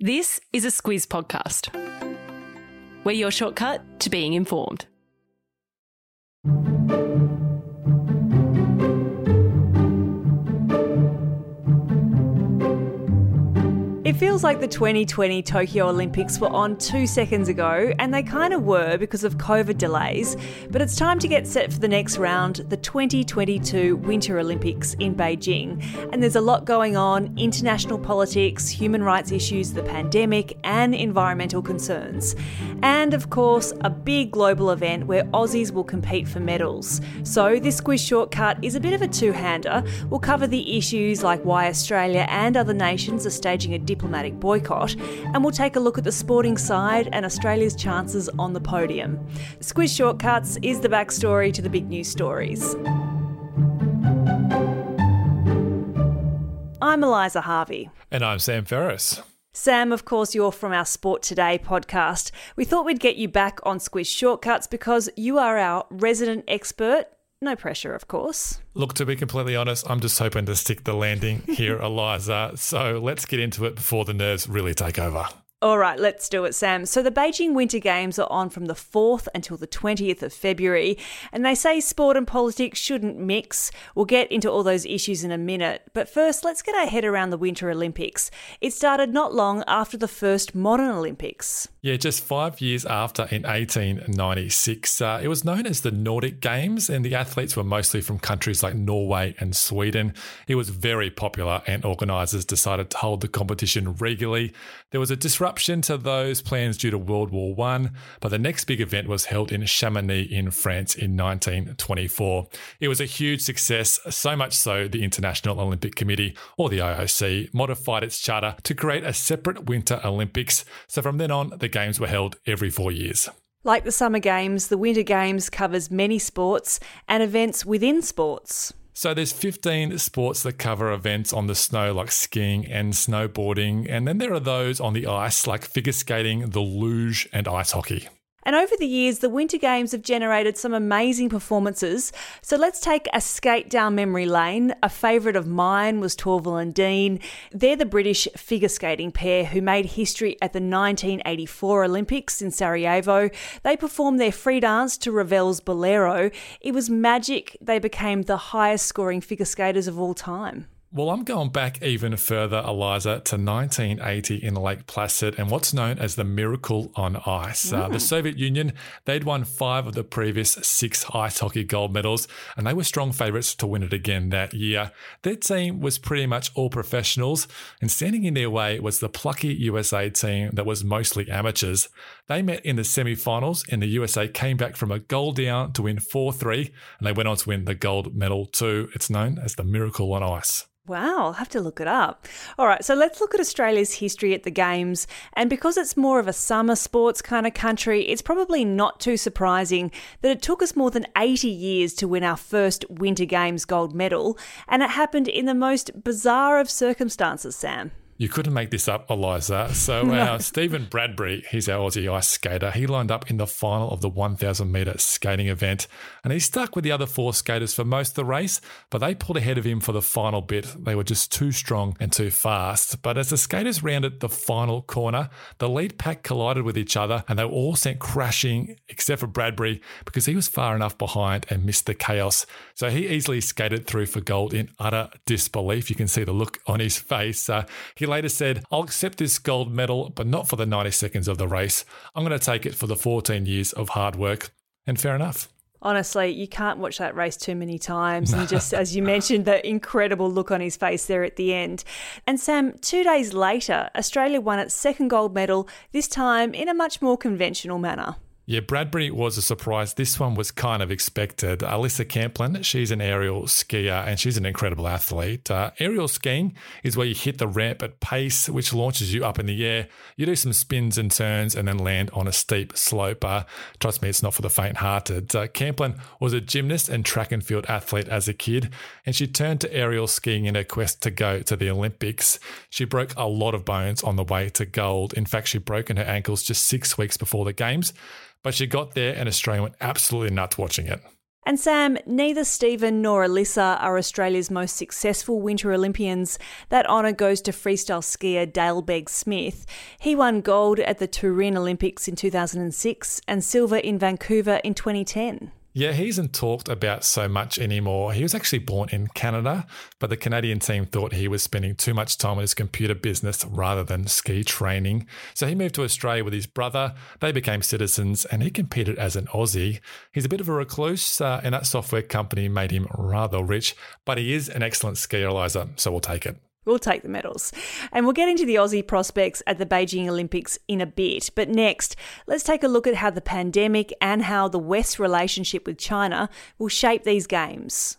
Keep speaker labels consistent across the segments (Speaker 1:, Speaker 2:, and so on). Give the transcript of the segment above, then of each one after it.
Speaker 1: This is a Squiz podcast. We're your shortcut to being informed.
Speaker 2: Feels like the 2020 Tokyo Olympics were on two seconds ago, and they kind of were because of COVID delays. But it's time to get set for the next round, the 2022 Winter Olympics in Beijing. And there's a lot going on international politics, human rights issues, the pandemic, and environmental concerns. And of course, a big global event where Aussies will compete for medals. So, this Squiz shortcut is a bit of a two hander. We'll cover the issues like why Australia and other nations are staging a diplomatic boycott, and we'll take a look at the sporting side and Australia's chances on the podium. Squiz Shortcuts is the backstory to the big news stories. I'm Eliza Harvey.
Speaker 3: And I'm Sam Ferris.
Speaker 2: Sam, of course, you're from our Sport Today podcast. We thought we'd get you back on Squiz Shortcuts because you are our resident expert no pressure, of course.
Speaker 3: Look, to be completely honest, I'm just hoping to stick the landing here, Eliza. So let's get into it before the nerves really take over.
Speaker 2: All right, let's do it, Sam. So, the Beijing Winter Games are on from the 4th until the 20th of February, and they say sport and politics shouldn't mix. We'll get into all those issues in a minute, but first, let's get our head around the Winter Olympics. It started not long after the first modern Olympics.
Speaker 3: Yeah, just five years after in 1896. Uh, it was known as the Nordic Games, and the athletes were mostly from countries like Norway and Sweden. It was very popular, and organisers decided to hold the competition regularly. There was a disruption to those plans due to World War One, but the next big event was held in Chamonix in France in 1924. It was a huge success, so much so the International Olympic Committee, or the IOC, modified its charter to create a separate Winter Olympics. So from then on, the Games were held every four years.
Speaker 2: Like the Summer Games, the Winter Games covers many sports and events within sports.
Speaker 3: So there's 15 sports that cover events on the snow like skiing and snowboarding, and then there are those on the ice like figure skating, the luge, and ice hockey.
Speaker 2: And over the years, the Winter Games have generated some amazing performances. So let's take a skate down memory lane. A favourite of mine was Torvill and Dean. They're the British figure skating pair who made history at the 1984 Olympics in Sarajevo. They performed their free dance to Ravel's Bolero. It was magic. They became the highest scoring figure skaters of all time.
Speaker 3: Well, I'm going back even further, Eliza, to 1980 in Lake Placid and what's known as the Miracle on Ice. Uh, the Soviet Union, they'd won five of the previous six ice hockey gold medals, and they were strong favourites to win it again that year. Their team was pretty much all professionals, and standing in their way was the plucky USA team that was mostly amateurs. They met in the semi finals, and the USA came back from a goal down to win 4 3, and they went on to win the gold medal too. It's known as the Miracle on Ice.
Speaker 2: Wow, I'll have to look it up. All right, so let's look at Australia's history at the Games. And because it's more of a summer sports kind of country, it's probably not too surprising that it took us more than 80 years to win our first Winter Games gold medal. And it happened in the most bizarre of circumstances, Sam.
Speaker 3: You couldn't make this up, Eliza. So, no. uh, Stephen Bradbury, he's our Aussie ice skater. He lined up in the final of the 1,000 metre skating event and he stuck with the other four skaters for most of the race, but they pulled ahead of him for the final bit. They were just too strong and too fast. But as the skaters rounded the final corner, the lead pack collided with each other and they were all sent crashing, except for Bradbury, because he was far enough behind and missed the chaos. So he easily skated through for gold in utter disbelief. You can see the look on his face. Uh, he later said, I'll accept this gold medal, but not for the 90 seconds of the race. I'm going to take it for the 14 years of hard work. And fair enough.
Speaker 2: Honestly, you can't watch that race too many times. And just as you mentioned, the incredible look on his face there at the end. And Sam, two days later, Australia won its second gold medal, this time in a much more conventional manner.
Speaker 3: Yeah, Bradbury was a surprise. This one was kind of expected. Alyssa Camplin, she's an aerial skier and she's an incredible athlete. Uh, aerial skiing is where you hit the ramp at pace, which launches you up in the air. You do some spins and turns and then land on a steep slope. Uh, trust me, it's not for the faint hearted. Uh, Camplin was a gymnast and track and field athlete as a kid, and she turned to aerial skiing in her quest to go to the Olympics. She broke a lot of bones on the way to gold. In fact, she'd broken her ankles just six weeks before the Games. But she got there and Australia went absolutely nuts watching it.
Speaker 2: And Sam, neither Stephen nor Alyssa are Australia's most successful Winter Olympians. That honour goes to freestyle skier Dale Begg Smith. He won gold at the Turin Olympics in 2006 and silver in Vancouver in 2010.
Speaker 3: Yeah, he isn't talked about so much anymore. He was actually born in Canada, but the Canadian team thought he was spending too much time on his computer business rather than ski training. So he moved to Australia with his brother. They became citizens and he competed as an Aussie. He's a bit of a recluse, uh, and that software company made him rather rich, but he is an excellent skier, Eliza, so we'll take it.
Speaker 2: We'll take the medals. And we'll get into the Aussie prospects at the Beijing Olympics in a bit. But next, let's take a look at how the pandemic and how the West's relationship with China will shape these games.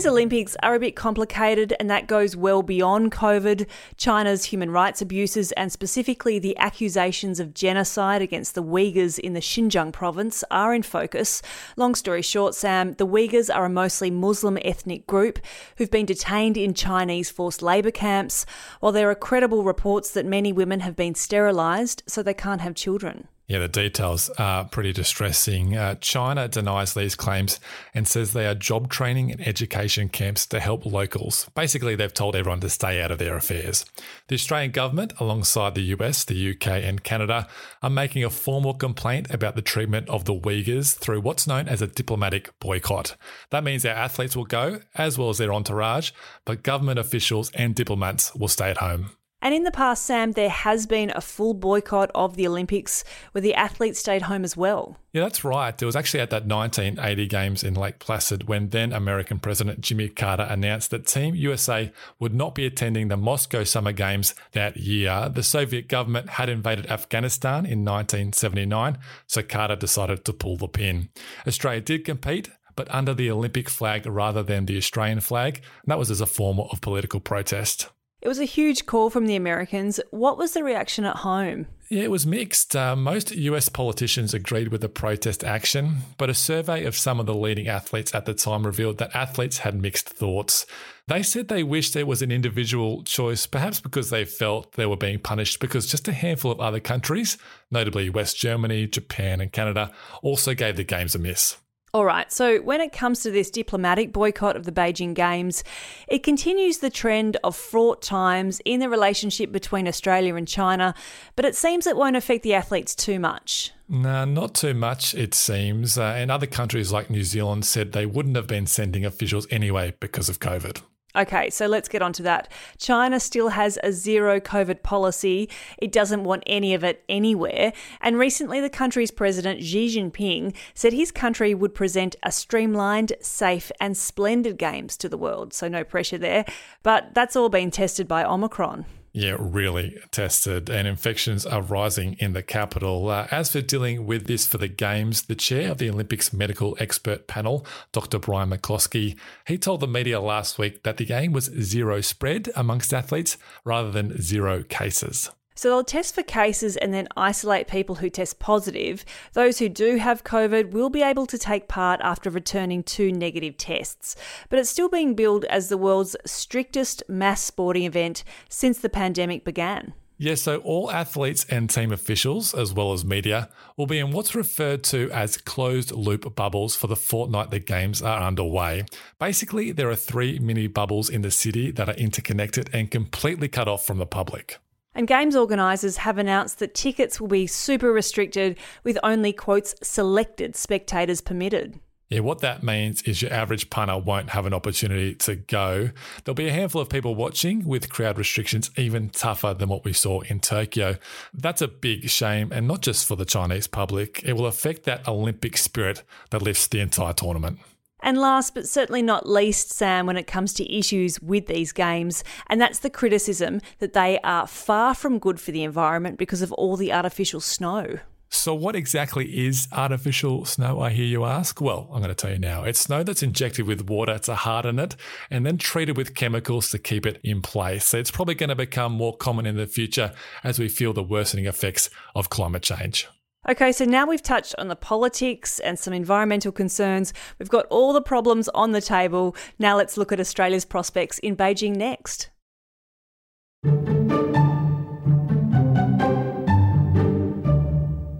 Speaker 2: These Olympics are a bit complicated, and that goes well beyond COVID. China's human rights abuses, and specifically the accusations of genocide against the Uyghurs in the Xinjiang province, are in focus. Long story short, Sam, the Uyghurs are a mostly Muslim ethnic group who've been detained in Chinese forced labour camps, while there are credible reports that many women have been sterilised so they can't have children.
Speaker 3: Yeah, the details are pretty distressing. Uh, China denies these claims and says they are job training and education camps to help locals. Basically, they've told everyone to stay out of their affairs. The Australian government, alongside the US, the UK, and Canada, are making a formal complaint about the treatment of the Uyghurs through what's known as a diplomatic boycott. That means our athletes will go, as well as their entourage, but government officials and diplomats will stay at home.
Speaker 2: And in the past, Sam, there has been a full boycott of the Olympics where the athletes stayed home as well.
Speaker 3: Yeah, that's right. It was actually at that 1980 Games in Lake Placid when then American President Jimmy Carter announced that Team USA would not be attending the Moscow Summer Games that year. The Soviet government had invaded Afghanistan in 1979, so Carter decided to pull the pin. Australia did compete, but under the Olympic flag rather than the Australian flag, and that was as a form of political protest.
Speaker 2: It was a huge call from the Americans. What was the reaction at home?
Speaker 3: Yeah, it was mixed. Uh, most US politicians agreed with the protest action, but a survey of some of the leading athletes at the time revealed that athletes had mixed thoughts. They said they wished there was an individual choice, perhaps because they felt they were being punished because just a handful of other countries, notably West Germany, Japan, and Canada, also gave the Games a miss.
Speaker 2: All right, so when it comes to this diplomatic boycott of the Beijing Games, it continues the trend of fraught times in the relationship between Australia and China, but it seems it won't affect the athletes too much.
Speaker 3: No, not too much, it seems. Uh, and other countries like New Zealand said they wouldn't have been sending officials anyway because of COVID.
Speaker 2: Okay, so let's get on to that. China still has a zero COVID policy. It doesn't want any of it anywhere. And recently, the country's president, Xi Jinping, said his country would present a streamlined, safe, and splendid games to the world. So, no pressure there. But that's all been tested by Omicron.
Speaker 3: Yeah, really tested, and infections are rising in the capital. Uh, as for dealing with this for the Games, the chair of the Olympics medical expert panel, Dr. Brian McCloskey, he told the media last week that the game was zero spread amongst athletes rather than zero cases.
Speaker 2: So they'll test for cases and then isolate people who test positive. Those who do have COVID will be able to take part after returning two negative tests. But it's still being billed as the world's strictest mass sporting event since the pandemic began.
Speaker 3: Yeah, so all athletes and team officials, as well as media, will be in what's referred to as closed loop bubbles for the fortnight the games are underway. Basically, there are three mini bubbles in the city that are interconnected and completely cut off from the public.
Speaker 2: And Games organisers have announced that tickets will be super restricted with only, quotes, selected spectators permitted.
Speaker 3: Yeah, what that means is your average punter won't have an opportunity to go. There'll be a handful of people watching with crowd restrictions even tougher than what we saw in Tokyo. That's a big shame, and not just for the Chinese public. It will affect that Olympic spirit that lifts the entire tournament.
Speaker 2: And last but certainly not least, Sam, when it comes to issues with these games, and that's the criticism that they are far from good for the environment because of all the artificial snow.
Speaker 3: So, what exactly is artificial snow, I hear you ask? Well, I'm going to tell you now. It's snow that's injected with water to harden it and then treated with chemicals to keep it in place. So, it's probably going to become more common in the future as we feel the worsening effects of climate change.
Speaker 2: Okay, so now we've touched on the politics and some environmental concerns. We've got all the problems on the table. Now let's look at Australia's prospects in Beijing next.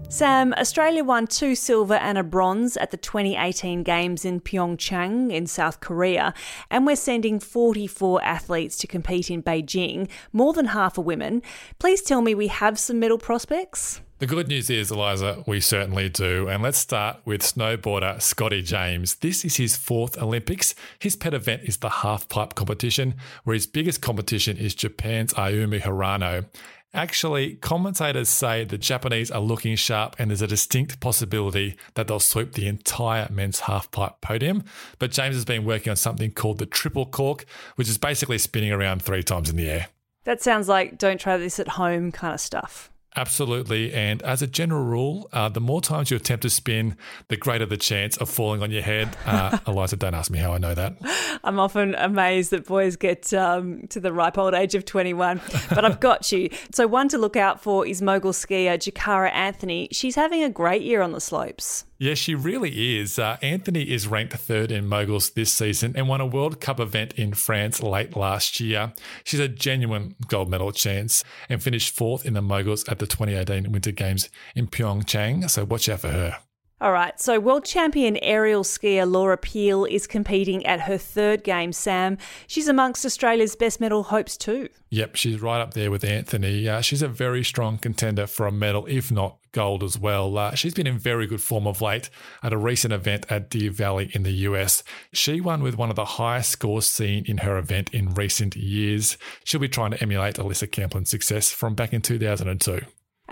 Speaker 2: Sam, Australia won two silver and a bronze at the 2018 Games in Pyeongchang in South Korea, and we're sending 44 athletes to compete in Beijing, more than half are women. Please tell me we have some medal prospects?
Speaker 3: The good news is, Eliza, we certainly do. And let's start with snowboarder Scotty James. This is his fourth Olympics. His pet event is the halfpipe competition, where his biggest competition is Japan's Ayumu Hirano. Actually, commentators say the Japanese are looking sharp and there's a distinct possibility that they'll sweep the entire men's halfpipe podium. But James has been working on something called the triple cork, which is basically spinning around three times in the air.
Speaker 2: That sounds like don't try this at home kind of stuff.
Speaker 3: Absolutely. And as a general rule, uh, the more times you attempt to spin, the greater the chance of falling on your head. Uh, Eliza, don't ask me how I know that.
Speaker 2: I'm often amazed that boys get um, to the ripe old age of 21, but I've got you. So, one to look out for is mogul skier Jakara Anthony. She's having a great year on the slopes.
Speaker 3: Yeah, she really is. Uh, Anthony is ranked third in moguls this season and won a World Cup event in France late last year. She's a genuine gold medal chance and finished fourth in the moguls at the 2018 Winter Games in Pyeongchang. So watch out for her.
Speaker 2: All right, so world champion aerial skier Laura Peel is competing at her third game, Sam. She's amongst Australia's best medal hopes too.
Speaker 3: Yep, she's right up there with Anthony. Uh, she's a very strong contender for a medal, if not gold as well. Uh, she's been in very good form of late at a recent event at Deer Valley in the US. She won with one of the highest scores seen in her event in recent years. She'll be trying to emulate Alyssa Camplin's success from back in 2002.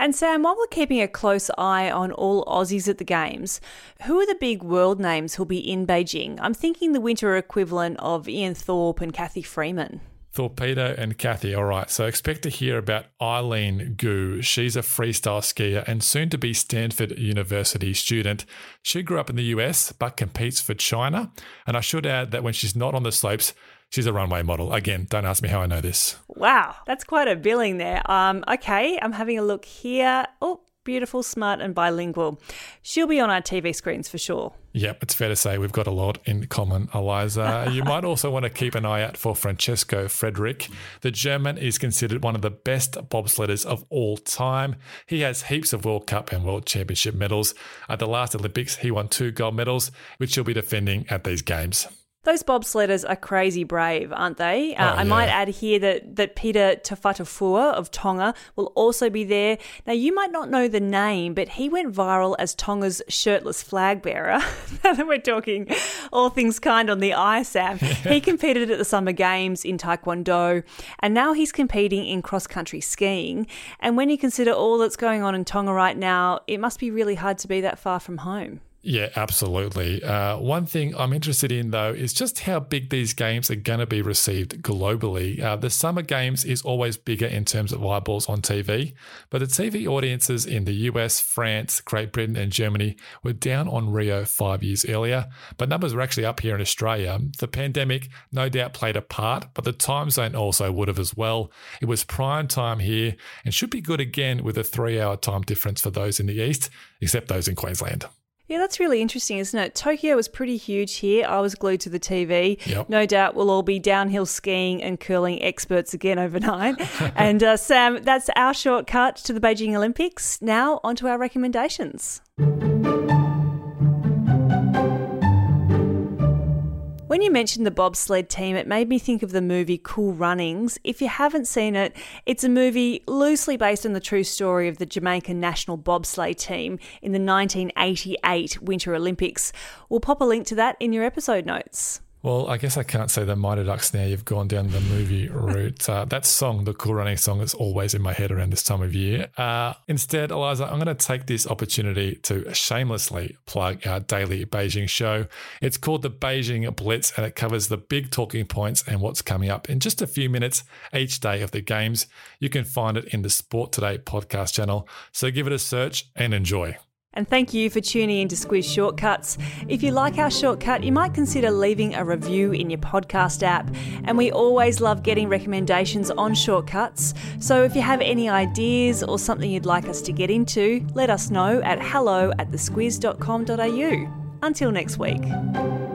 Speaker 2: And Sam, while we're keeping a close eye on all Aussies at the Games, who are the big world names who'll be in Beijing? I'm thinking the winter equivalent of Ian Thorpe and Cathy Freeman.
Speaker 3: Thorpedo and Cathy. All right. So expect to hear about Eileen Gu. She's a freestyle skier and soon to be Stanford University student. She grew up in the US but competes for China. And I should add that when she's not on the slopes, She's a runway model. Again, don't ask me how I know this.
Speaker 2: Wow, that's quite a billing there. Um, okay, I'm having a look here. Oh, beautiful, smart, and bilingual. She'll be on our TV screens for sure.
Speaker 3: Yep, it's fair to say we've got a lot in common, Eliza. you might also want to keep an eye out for Francesco Friedrich. The German is considered one of the best bobsledders of all time. He has heaps of World Cup and World Championship medals. At the last Olympics, he won two gold medals, which he'll be defending at these games.
Speaker 2: Those bobsledders are crazy brave, aren't they? Uh,
Speaker 3: Oh,
Speaker 2: I might add here that, that Pita Taufatofua of Tonga will also be there. Now, you might not know the name, but he went viral as Tonga's shirtless flag bearer. now that we're talking all things kind on the ice, Sam. he competed at the Summer Games in Taekwondo, and now he's competing in cross country skiing. And when you consider all that's going on in Tonga right now, it must be really hard to be that far from home.
Speaker 3: Yeah, absolutely. Uh, one thing I'm interested in, though, is just how big these games are going to be received globally. Uh, the Summer Games is always bigger in terms of eyeballs on TV, but the TV audiences in the US, France, Great Britain, and Germany were down on Rio five years earlier, but numbers were actually up here in Australia. The pandemic no doubt played a part, but the time zone also would have as well. It was prime time here and should be good again with a three hour time difference for those in the East, except those in Queensland.
Speaker 2: Yeah, that's really interesting, isn't it? Tokyo was pretty huge here. I was glued to the TV.
Speaker 3: Yep.
Speaker 2: No doubt we'll all be downhill skiing and curling experts again overnight. and uh, Sam, that's our shortcut to the Beijing Olympics. Now, on to our recommendations. When you mentioned the bobsled team, it made me think of the movie Cool Runnings. If you haven't seen it, it's a movie loosely based on the true story of the Jamaican national bobsleigh team in the 1988 Winter Olympics. We'll pop a link to that in your episode notes.
Speaker 3: Well, I guess I can't say the Mighty Ducks now. You've gone down the movie route. Uh, that song, the Cool Running song, is always in my head around this time of year. Uh, instead, Eliza, I'm going to take this opportunity to shamelessly plug our daily Beijing show. It's called the Beijing Blitz, and it covers the big talking points and what's coming up in just a few minutes each day of the games. You can find it in the Sport Today podcast channel. So give it a search and enjoy.
Speaker 2: And thank you for tuning in to Squiz Shortcuts. If you like our shortcut, you might consider leaving a review in your podcast app. And we always love getting recommendations on shortcuts. So if you have any ideas or something you'd like us to get into, let us know at hello at thesquiz.com.au. Until next week.